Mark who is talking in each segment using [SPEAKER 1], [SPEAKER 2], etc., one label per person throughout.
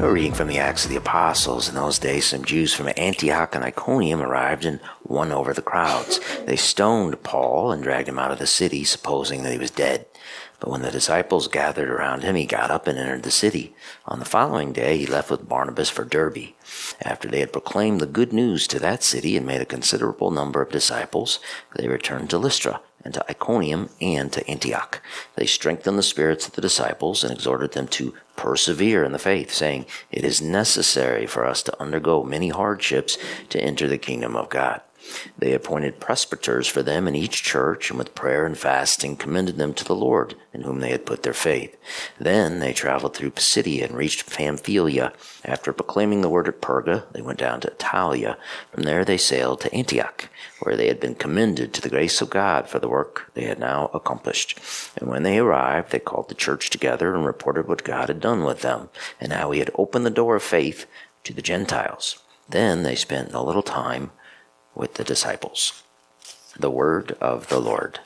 [SPEAKER 1] A reading from the Acts of the Apostles. In those days, some Jews from Antioch and Iconium arrived and won over the crowds. They stoned Paul and dragged him out of the city, supposing that he was dead. But when the disciples gathered around him, he got up and entered the city. On the following day, he left with Barnabas for Derbe. After they had proclaimed the good news to that city and made a considerable number of disciples, they returned to Lystra and to Iconium and to Antioch. They strengthened the spirits of the disciples and exhorted them to persevere in the faith, saying, It is necessary for us to undergo many hardships to enter the kingdom of God. They appointed presbyters for them in each church, and with prayer and fasting commended them to the Lord, in whom they had put their faith. Then they traveled through Pisidia and reached Pamphylia. After proclaiming the word at Perga, they went down to Attalia. From there they sailed to Antioch, where they had been commended to the grace of God for the work they had now accomplished. And when they arrived, they called the church together and reported what God had done with them, and how he had opened the door of faith to the Gentiles. Then they spent a little time with the disciples. The word of the Lord.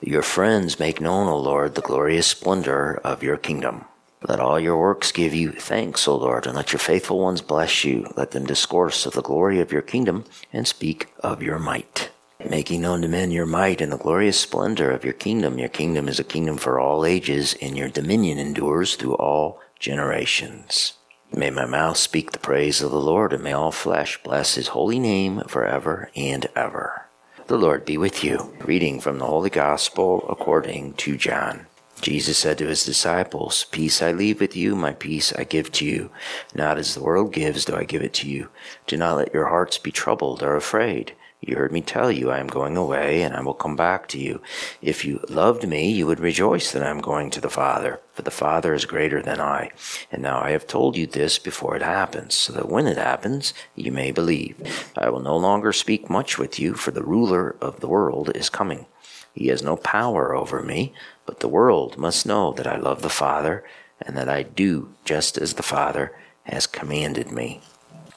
[SPEAKER 1] Your friends make known, O Lord, the glorious splendor of your kingdom. Let all your works give you thanks, O Lord, and let your faithful ones bless you. Let them discourse of the glory of your kingdom and speak of your might. Making known to men your might and the glorious splendor of your kingdom. Your kingdom is a kingdom for all ages, and your dominion endures through all generations. May my mouth speak the praise of the Lord, and may all flesh bless his holy name forever and ever. The Lord be with you. Reading from the Holy Gospel according to John. Jesus said to his disciples, Peace I leave with you, my peace I give to you. Not as the world gives do I give it to you. Do not let your hearts be troubled or afraid. You heard me tell you, I am going away, and I will come back to you. If you loved me, you would rejoice that I am going to the Father, for the Father is greater than I. And now I have told you this before it happens, so that when it happens, you may believe. I will no longer speak much with you, for the ruler of the world is coming. He has no power over me, but the world must know that I love the Father, and that I do just as the Father has commanded me.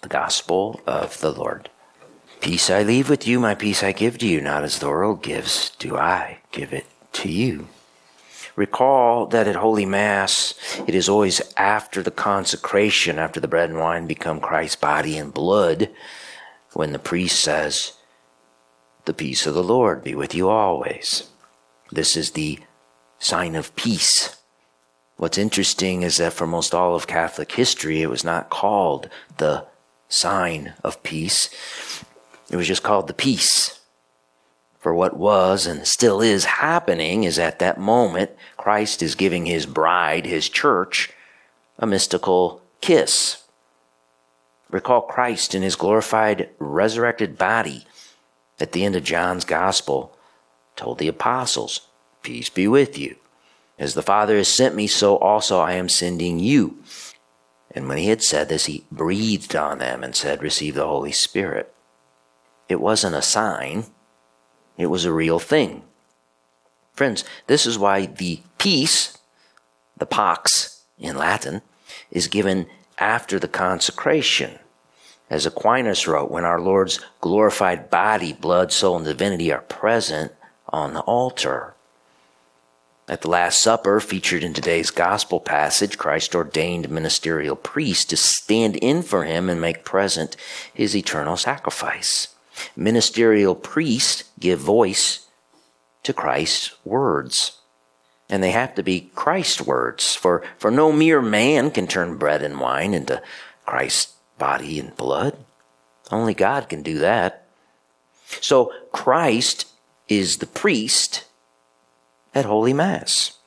[SPEAKER 1] The Gospel of the Lord. Peace I leave with you, my peace I give to you, not as the world gives, do I give it to you. Recall that at Holy Mass, it is always after the consecration, after the bread and wine become Christ's body and blood, when the priest says, The peace of the Lord be with you always. This is the sign of peace. What's interesting is that for most all of Catholic history, it was not called the sign of peace. It was just called the peace. For what was and still is happening is at that moment, Christ is giving his bride, his church, a mystical kiss. Recall Christ in his glorified, resurrected body at the end of John's gospel told the apostles, Peace be with you. As the Father has sent me, so also I am sending you. And when he had said this, he breathed on them and said, Receive the Holy Spirit. It wasn't a sign, it was a real thing. Friends, this is why the peace, the pax in Latin, is given after the consecration. As Aquinas wrote, when our Lord's glorified body, blood, soul, and divinity are present on the altar. At the Last Supper, featured in today's gospel passage, Christ ordained ministerial priests to stand in for him and make present his eternal sacrifice. Ministerial priests give voice to Christ's words. And they have to be Christ's words, for, for no mere man can turn bread and wine into Christ's body and blood. Only God can do that. So Christ is the priest at Holy Mass.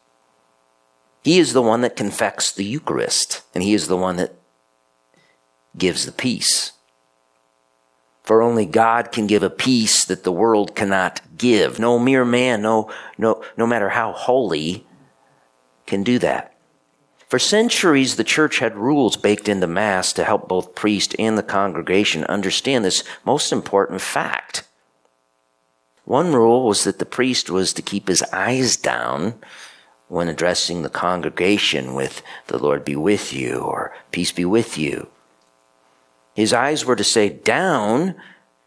[SPEAKER 1] He is the one that confects the Eucharist, and he is the one that gives the peace. For only God can give a peace that the world cannot give. No mere man, no, no, no matter how holy, can do that. For centuries, the church had rules baked into Mass to help both priest and the congregation understand this most important fact. One rule was that the priest was to keep his eyes down when addressing the congregation with, The Lord be with you, or Peace be with you. His eyes were to say down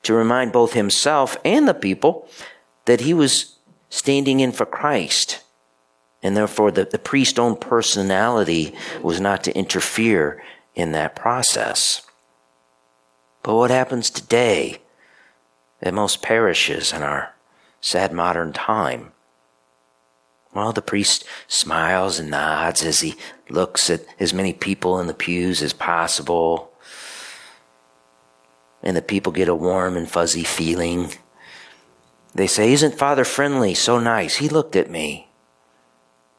[SPEAKER 1] to remind both himself and the people that he was standing in for Christ. And therefore, the, the priest's own personality was not to interfere in that process. But what happens today at most parishes in our sad modern time? Well, the priest smiles and nods as he looks at as many people in the pews as possible. And the people get a warm and fuzzy feeling. They say, Isn't Father friendly? So nice. He looked at me.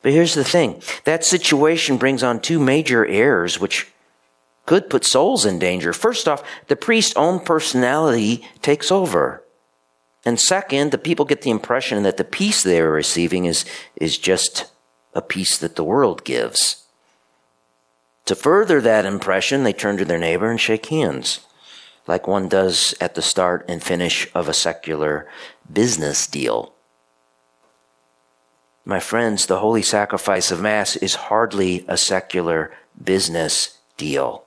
[SPEAKER 1] But here's the thing that situation brings on two major errors which could put souls in danger. First off, the priest's own personality takes over. And second, the people get the impression that the peace they are receiving is, is just a peace that the world gives. To further that impression, they turn to their neighbor and shake hands, like one does at the start and finish of a secular business deal. My friends, the holy sacrifice of Mass is hardly a secular business deal.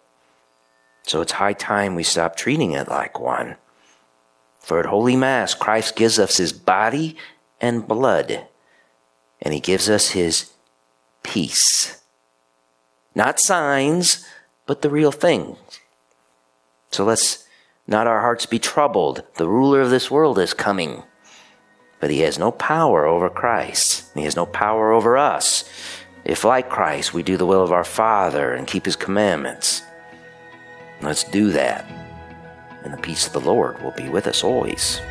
[SPEAKER 1] So it's high time we stop treating it like one. For at Holy Mass, Christ gives us his body and blood, and he gives us his peace. Not signs, but the real thing. So let's not our hearts be troubled. The ruler of this world is coming, but he has no power over Christ. He has no power over us. If, like Christ, we do the will of our Father and keep his commandments, let's do that and the peace of the Lord will be with us always.